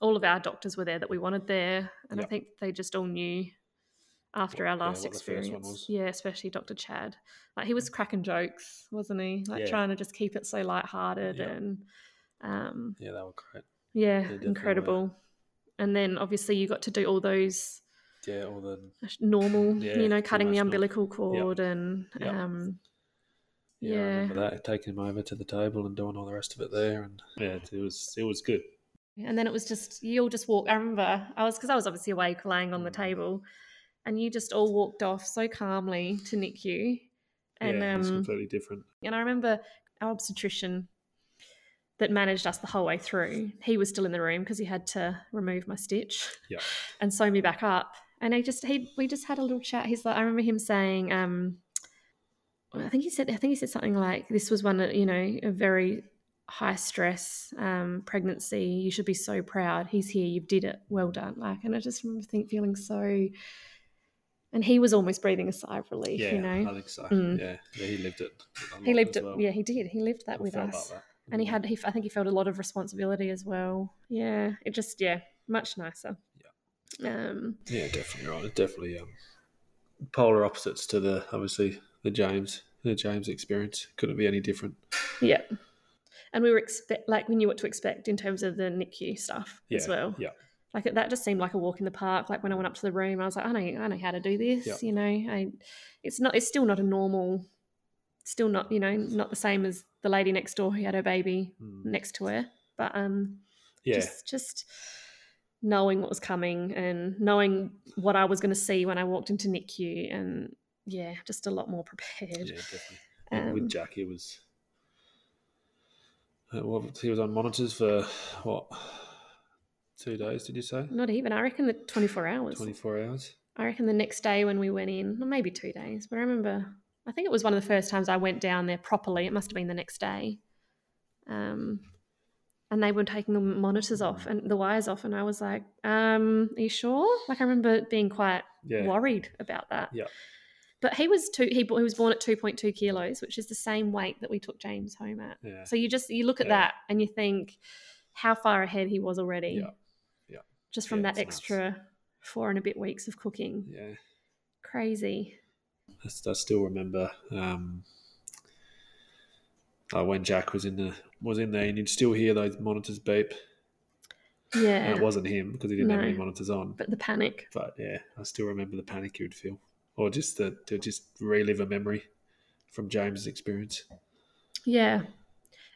All of our doctors were there that we wanted there, and I think they just all knew after our last what the first one experience. Yeah, especially Dr. Chad. Like he was cracking jokes, wasn't he? Like Yeah. trying to just keep it so lighthearted Yep. and um, Yeah, they were great. yeah, definitely were. incredible. And then obviously you got to do all those Yeah, all the normal, Yeah, you know, cutting the umbilical cord and Yep. um, yeah, I remember that taking him over to the table and doing all the rest of it there, and yeah, it was it was good. And then it was just you all just walk. I remember I was because I was obviously awake, laying on the Mm. table, and you just all walked off so calmly to NICU, and yeah, it was um, completely different. and I remember our obstetrician that managed us the whole way through. He was still in the room because he had to remove my stitch Yeah, and sew me back up. And he just he we just had a little chat. He's like, I remember him saying, um, I think he said I think he said something like, "This was one, you know, a very high stress um, pregnancy. You should be so proud. He's here. You did it. Well done." Like, and I just remember think, feeling so. And he was almost breathing a sigh of relief. yeah, you know, I think so. Mm. Yeah, yeah, he lived it. he lived it. well. Yeah, he did. He lived that I with us that. and he Mm. had he i think he felt a lot of responsibility as well yeah it just yeah much nicer yeah um Yeah, definitely right. Definitely um, polar opposites to the obviously the James the James experience. Couldn't be any different. yeah and we were expect like we knew what to expect in terms of the nicu stuff Yeah, as well yeah. like that just seemed like a walk in the park like when i went up to the room i was like i know i know how to do this Yeah. you know i it's not it's still not a normal still not you know not the same as the lady next door who had her baby Mm. next to her, but um, Yeah, just just knowing what was coming and knowing what I was going to see when I walked into NICU, and yeah, just a lot more prepared. yeah, definitely. And with Um, Jack, it was. Uh, What, he was on monitors for what? Two days, did you say? Not even. I reckon the twenty four hours. 24 hours? I reckon the next day when we went in, or maybe two days, but I remember, I think it was one of the first times I went down there properly. It must have been the next day. Um, and they were taking the monitors off and the wires off, and I was like, um, "Are you sure?" Like I remember being quite Yeah. worried about that. Yeah. But he was two. He, he was born at two point two kilos, which is the same weight that we took James home at. Yeah. So you just you look at Yeah. that and you think how far ahead he was already. Yeah. Yeah. Just from that it's nuts. extra four and a bit weeks of cooking. Yeah. Crazy. I, I still remember um, uh, when Jack was in the was in there, and you'd still hear those monitors beep. Yeah. And it wasn't him because he didn't have any monitors on. But the panic. But yeah, I still remember the panic you would feel, or just the, to just relive a memory from James's experience. Yeah.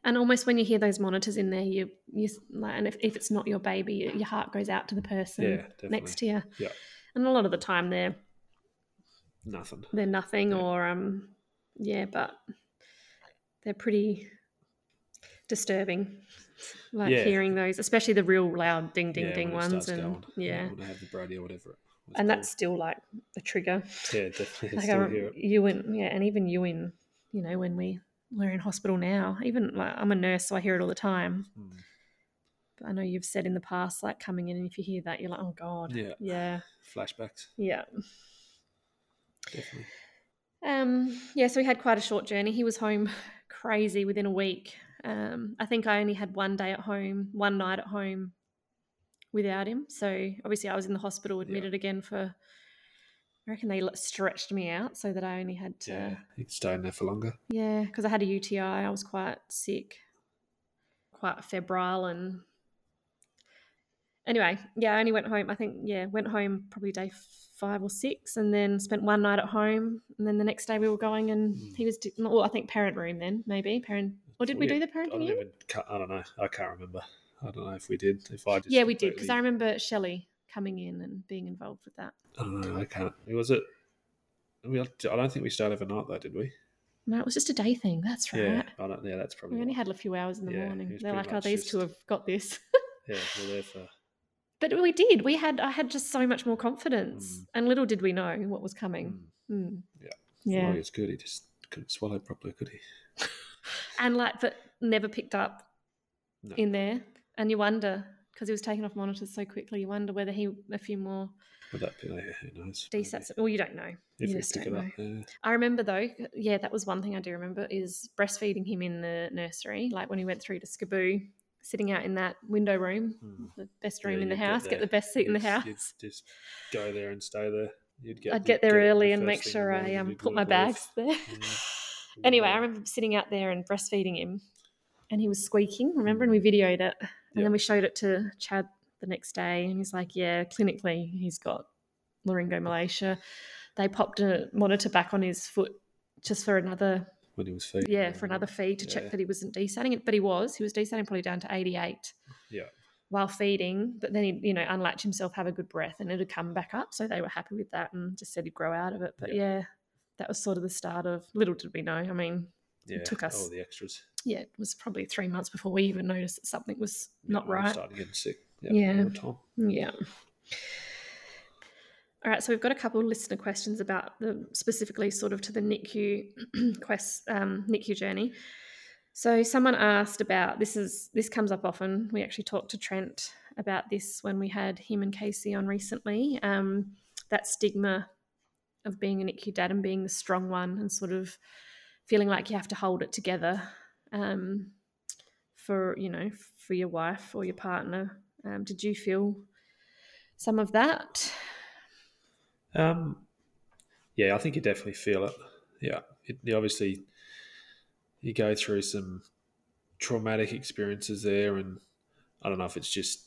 And almost when you hear those monitors in there, you you like, and if, if it's not your baby, your heart goes out to the person Yeah, next to you. Yeah. And a lot of the time they're Nothing. they're nothing Yeah. or um yeah, but they're pretty disturbing. Like Yeah. hearing those, especially the real loud ding ding ding ones and going, yeah. when they have the Brady or whatever. And called. that's still like a trigger. yeah, definitely. Like still rem- hear it. you and yeah, and even you in you know when we we're in hospital now. Even like I'm a nurse, so I hear it all the time. Mm. But I know you've said in the past, like coming in, and if you hear that, you're like, oh god, Yeah. yeah, Flashbacks, yeah. definitely. Um, yeah, so we had quite a short journey. He was home crazy within a week. Um, I think I only had one day at home, one night at home without him. So obviously, I was in the hospital, admitted again for. I reckon they stretched me out so that I only had to. Yeah, you could stay in there for longer. Yeah, because I had a UTI. I was quite sick, quite febrile, and anyway, yeah, I only went home. I think yeah, went home probably day five or six, and then spent one night at home, and then the next day we were going, and Mm. he was. Well, I think parent room then maybe parent. Or did we do the I don't room? even. I don't know. I can't remember. I don't know if we did. If I just Yeah, we did because I remember Shelley coming in and being involved with that. I don't know. I can't. Was it? We, I don't think we stayed overnight though, did we? No, it was just a day thing. That's right. Yeah, I don't. Yeah, that's probably. We only had a few hours in the Yeah, morning. They're like, "Oh, these two have got this." Yeah, we we're there for. But we did. We had. I had just so much more confidence, Mm. and little did we know what was coming. Mm. Mm. Yeah. Yeah. Well, it's good. He just couldn't swallow properly, could he? And like, but never picked up No. in there. And you wonder because he was taken off monitors so quickly. You wonder whether he a few more Would that be? Yeah, who knows? maybe. DSATs. Well, you don't know. If you just don't know. up, yeah. I remember though. Yeah, that was one thing I do remember is breastfeeding him in the nursery. Like when he went through to SCBU, sitting out in that window room, Mm. the best Yeah, room in the house. Get, there. the best seat in the You'd- house. You'd just go there and stay there. You'd get. I'd you'd get there early the and make sure I um, put my bags there. Mm. anyway, I remember sitting out there and breastfeeding him, and he was squeaking. Remember, and we videoed it, Yep. then we showed it to Chad the next day, and he's like, "Yeah, clinically, he's got laryngomalacia." They popped a monitor back on his foot just for another, when he was feeding. yeah, for another feed to check that he wasn't desatting it, but he was. He was desatting probably down to eighty-eight Yeah. while feeding, but then he'd, you know, unlatch himself, have a good breath, and it'd come back up. So they were happy with that and just said he'd grow out of it. But Yeah. yeah, that was sort of the start of little did we know. I mean, Yeah. took us- All the extras. yeah, it was probably three months before we even noticed that something was Yeah, not right. Starting getting sick. Yeah. Time. Yeah. All right, so we've got a couple of listener questions about the specifically sort of to the NICU quest um, NICU journey. So someone asked about this is this comes up often. We actually talked to Trent about this when we had him and Casey on recently. Um, that stigma of being a NICU dad and being the strong one and sort of feeling like you have to hold it together um, for you know for your wife or your partner. Um, did you feel some of that? Um, yeah, I think you definitely feel it. Yeah, it, you obviously you go through some traumatic experiences there, and I don't know if it's just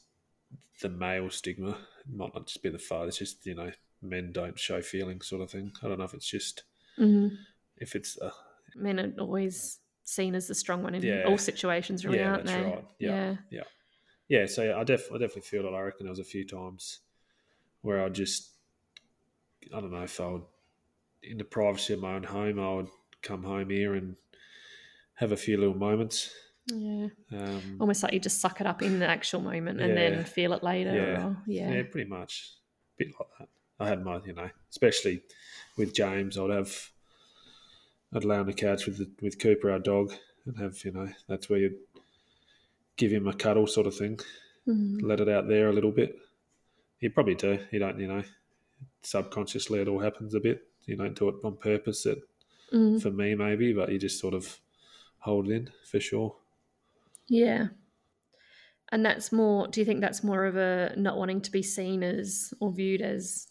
the male stigma. It might not just be the father. It's just you know men don't show feelings sort of thing. I don't know if it's just Mm-hmm. if it's uh, Men are always seen as the strong one in Yeah. all situations, really, Yeah, aren't that's they? right. Yeah. yeah, so yeah, I, def- I definitely feel that. I reckon there was a few times where I just, I don't know if I would, in the privacy of my own home, I would come home here and have a few little moments. yeah. Um, Almost like you just suck it up in the actual moment and then feel it later. Yeah. or- yeah. yeah. pretty much, a bit like that. I had my, you know, especially with James, I'd have, I'd lay on the couch with the, with Cooper, our dog, and have, you know, that's where you'd give him a cuddle sort of thing. Mm. let it out there a little bit. You probably do. You don't, you know, subconsciously it all happens a bit. You don't do it on purpose. It, Mm. for me, maybe, but you just sort of hold it in for sure. Yeah. And that's more, do you think that's more of a not wanting to be seen as or viewed as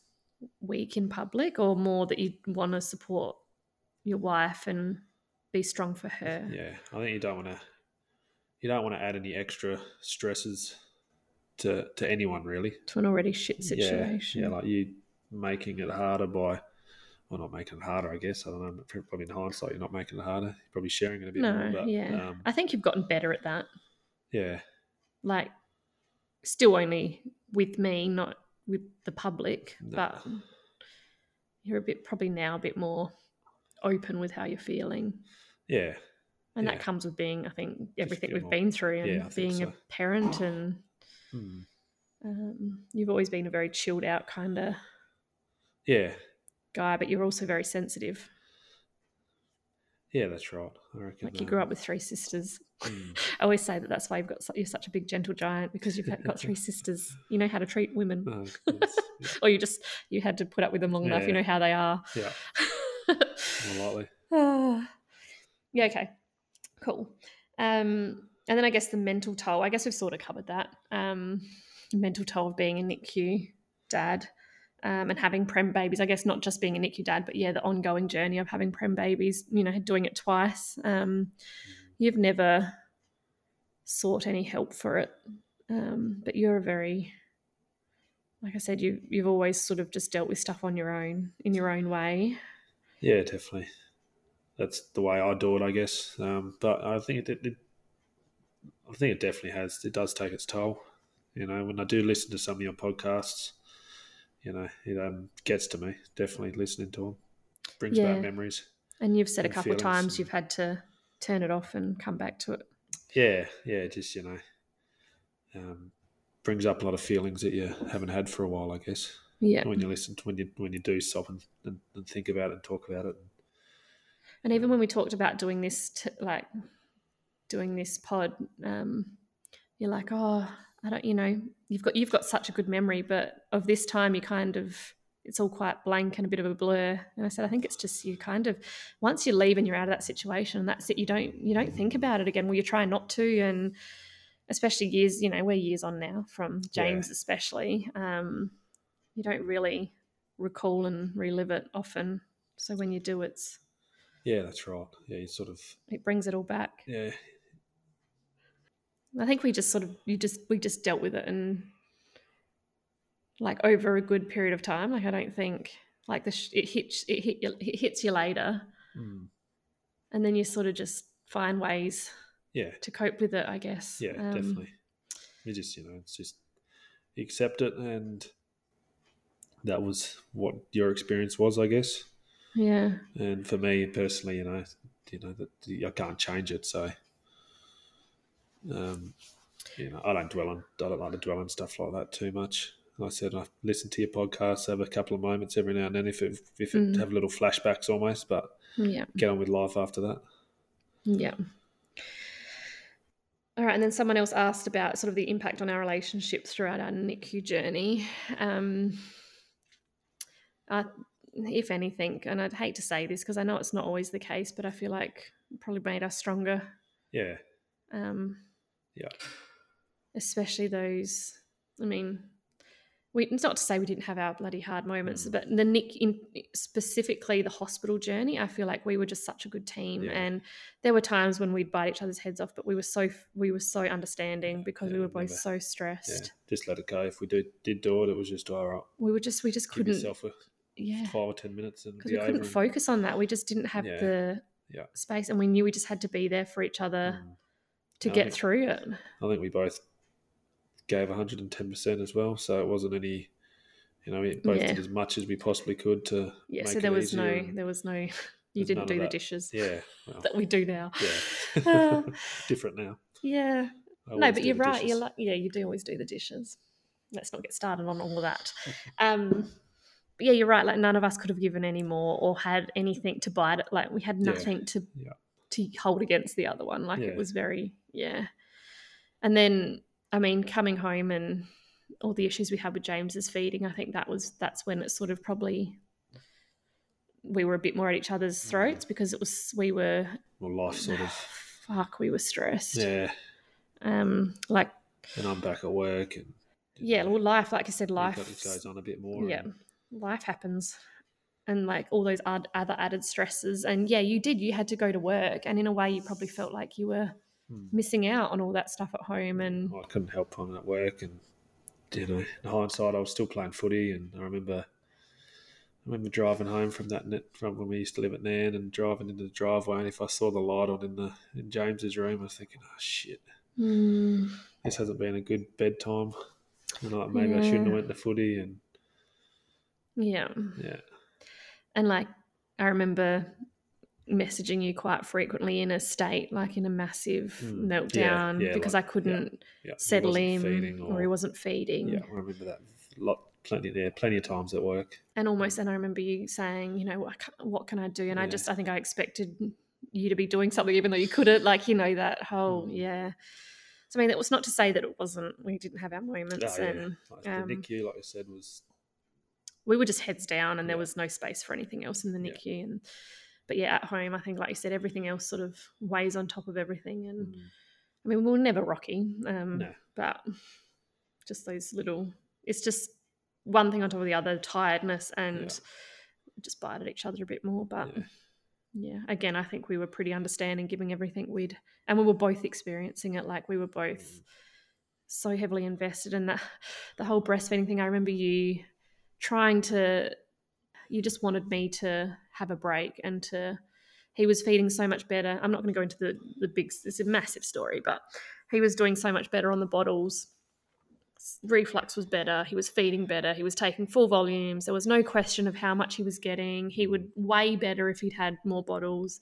weak in public or more that you want to support your wife and be strong for her? Yeah, I think you don't want to. You don't want to add any extra stresses to to anyone really. To an already shit Yeah, situation. Yeah, like you making it harder by, well, not making it harder. I guess I don't know. Probably in hindsight, you're not making it harder. You're probably sharing it a bit no, more. But, yeah. um, I think you've gotten better at that. yeah, Like, still only with me, not with the public, No. but you're a bit probably now a bit more open with how you're feeling. yeah, And Yeah. that comes with being, I think, everything we've more- been through and yeah, being so. a parent. And Hmm. um, you've always been a very chilled out kind of yeah, guy, but you're also very sensitive. yeah. That's right. I reckon. Like you grew up with three sisters. mm. I always say that that's why you've got su- you're such a big gentle giant because you've got three sisters. You know how to treat women, Oh, yeah, or you just you had to put up with them long enough. You know how they are. yeah, more likely. Ah. yeah, okay. Cool. Um, and then I guess the mental toll. I guess we've sort of covered that. Um, mental toll of being a NICU dad um, and having prem babies. I guess not just being a NICU dad, but yeah, the ongoing journey of having prem babies. You know, doing it twice. Um, you've never sought any help for it, um, but you're a very like I said, you you've always sort of just dealt with stuff on your own in your own way. Yeah, definitely. That's the way I do it, I guess. Um, but I think it, it, I think it definitely has. It does take its toll. You know, when I do listen to some of your podcasts, you know, it um, gets to me. Definitely listening to them brings Yeah. back memories. And you've said a couple of times and- you've had to turn it off and come back to it. Yeah, yeah, just you know, um, brings up a lot of feelings that you haven't had for a while, I guess. Yeah. When you listen to when you when you do stop and, and, and think about it and talk about it. And even when we talked about doing this, t- like doing this pod, um, you're like, oh, I don't, you know, you've got you've got such a good memory, but of this time, you kind of it's all quite blank and a bit of a blur. And I said, I think it's just you kind of once you leave and you're out of that situation, and that's it. You don't you don't think about it again. Well, you try not to, and especially years, you know, we're years on now from James, especially. Um, you don't really recall and relive it often. So when you do, it's Yeah, that's right. Yeah, you sort of it brings it all back. yeah I think we just sort of you just we just dealt with it and like over a good period of time. Like I don't think like the sh- it hits it hit you, it hits you later, Mm. and then you sort of just find ways yeah to cope with it. I guess. Yeah, Um, definitely. You just, you know, it's just accept it, and that was what your experience was, I guess. Yeah. And for me personally, you know, you know that I can't change it, so um, you know, I don't dwell on, I don't like to dwell on stuff like that too much. Like I said I listen to your podcast, have a couple of moments every now and then, if it, if it Mm. have little flashbacks almost, but Yeah. get on with life after that. Yeah. All right, and then someone else asked about sort of the impact on our relationship throughout our NICU journey. Um, I, if anything, and I'd hate to say this because I know it's not always the case, but I feel like it probably made us stronger. Yeah, Um, Yeah. Especially those. I mean, we it's not to say we didn't have our bloody hard moments, Mm. but the NICU specifically the hospital journey, I feel like we were just such a good team, Yeah. and there were times when we'd bite each other's heads off, but we were so we were so understanding because we were both so yeah. stressed. Just let it go. If we do, did do it, it was just all right. We were just we just Give couldn't yourself a yeah five or ten minutes and because be we couldn't and- focus on that. We just didn't have Yeah. the Yeah. space, and we knew we just had to be there for each other Mm. to get think- through it. I think we both gave 110% as well. So it wasn't any, you know, we both did as much as we possibly could to. Yeah, so there was no, there was no, you didn't do the dishes Yeah. Well, that we do now. yeah. Uh, Different now. Yeah, no, but you're right. You're like, yeah, you do always do the dishes. Let's not get started on all of that. Um, but yeah, you're right. Like none of us could have given any more or had anything to bite it. Like we had Yeah, nothing to yeah. to hold against the other one. Like Yeah. it was very yeah. And then I mean, coming home and all the issues we had with James's feeding, I think that was that's when it sort of probably we were a bit more at each other's Mm. throats because it was we were Well, life sort of. fuck we were stressed. Yeah. Um, like And I'm back at work and. yeah, well, life, like I said, life goes- goes on a bit more. yeah, and- life happens, and like all those ad- other added stresses. And yeah, you did. You had to go to work, and in a way, you probably felt like you were Hmm. missing out on all that stuff at home. And I couldn't help I'm at work, and you know, in hindsight, I was still playing footy, and I remember, I remember driving home from that net from when we used to live at Nan, and driving into the driveway, and if I saw the light on in the in James's room, I was thinking, oh shit, Mm, this hasn't been a good bedtime. And like maybe I shouldn't have went to footy, and yeah, yeah, and like I remember messaging you quite frequently in a state like in a massive Mm, meltdown yeah, because like- I couldn't yeah, settle in feeding or, he wasn't feeding. Yeah, I remember that. Lot, plenty there, plenty of times at work. and almost and i remember you saying you know what, what can i do? And i just i think i expected you to be doing something even though you couldn't like you know that whole Mm. yeah. So i mean that was not to say that it wasn't we didn't have our moments Oh, yeah. and Like um, the NICU, like I said, was we were just heads down and there was no space for anything else in the Yeah. nicu and but yeah at home i think like you said everything else sort of weighs on top of everything and mm, i mean we were never rocky um no, but just those little it's just one thing on top of the other tiredness and just bite at each other a bit more but Yeah. yeah. again i think we were pretty understanding giving everything we'd and we were both experiencing it like we were both Mm. so heavily invested in that the whole breastfeeding thing i remember you trying to you just wanted me to have a break and to he was feeding so much better. I'm not going to go into the the big it's a massive story but he was doing so much better on the bottles. Reflux was better. He was feeding better. He was taking full volumes. There was no question of how much he was getting. He would weigh better if he'd had more bottles.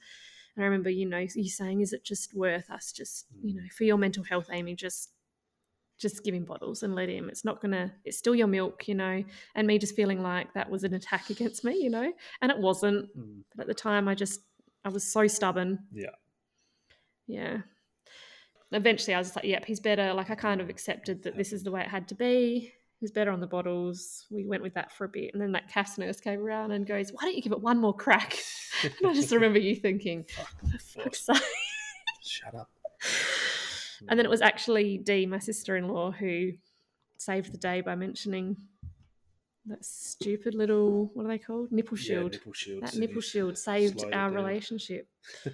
And i remember you know you saying is it just worth us just you mm. know for your mental health amy just just give him bottles and let him it's not gonna it's still your milk you know and me just feeling like that was an attack against me you know and it wasn't Mm, but at the time i just i was so stubborn yeah, yeah. Eventually, I was just like, yep, he's better. Like, I kind of accepted that this is the way it had to be. He was better on the bottles. We went with that for a bit. And then that CaFHS nurse came around and goes, why don't you give it one more crack? And I just remember you thinking, Fuck, for fuck's sake. shut up. And then it was actually Dee, my sister in law, who saved the day by mentioning that stupid little, what are they called? Nipple Yeah, shield. nipple shield. that nipple shield saved our down. relationship.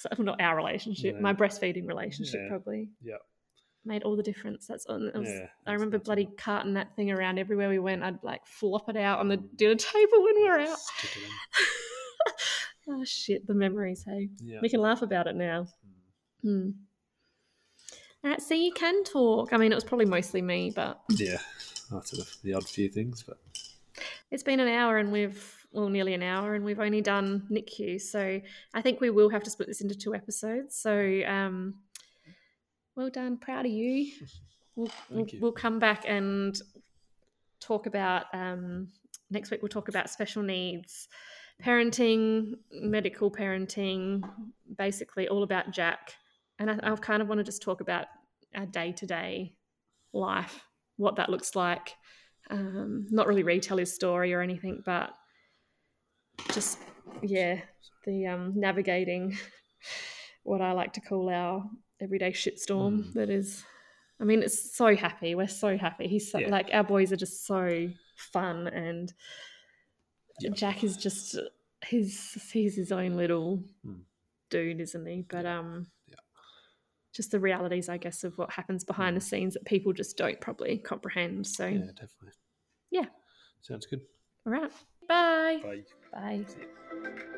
So, not our relationship, No. my breastfeeding relationship, Yeah. probably. Yeah. Made all the difference. That's on. Was, Yeah, I remember that's bloody carting that thing around everywhere we went. I'd like flop it out on the dinner table when we were out. Stick it in. oh shit, the memories. Hey, Yeah. we can laugh about it now. Mm. Hmm. Uh, so you can talk. I mean, it was probably mostly me, but Yeah, that's the odd few things, but it's been an hour and we've well nearly an hour and we've only done NICU. So I think we will have to split this into two episodes. So um, well done, proud of you. We'll, you. we'll come back and talk about um, next week. We'll talk about special needs, parenting, medical parenting, basically all about Jack. And I, I kind of want to just talk about our day to day life, what that looks like. Um, not really retell his story or anything, but just yeah, the um, navigating what I like to call our everyday shitstorm. Mm. That is, I mean, it's so happy. We're so happy. He's so, Yeah. like our boys are just so fun, and Yeah. Jack is just he's he's his own little Mm. dude, isn't he? But um. Just the realities, I guess, of what happens behind the mm. scenes that people just don't probably comprehend. So, yeah, definitely. Yeah. Sounds good. all right, bye, Bye. bye. See ya.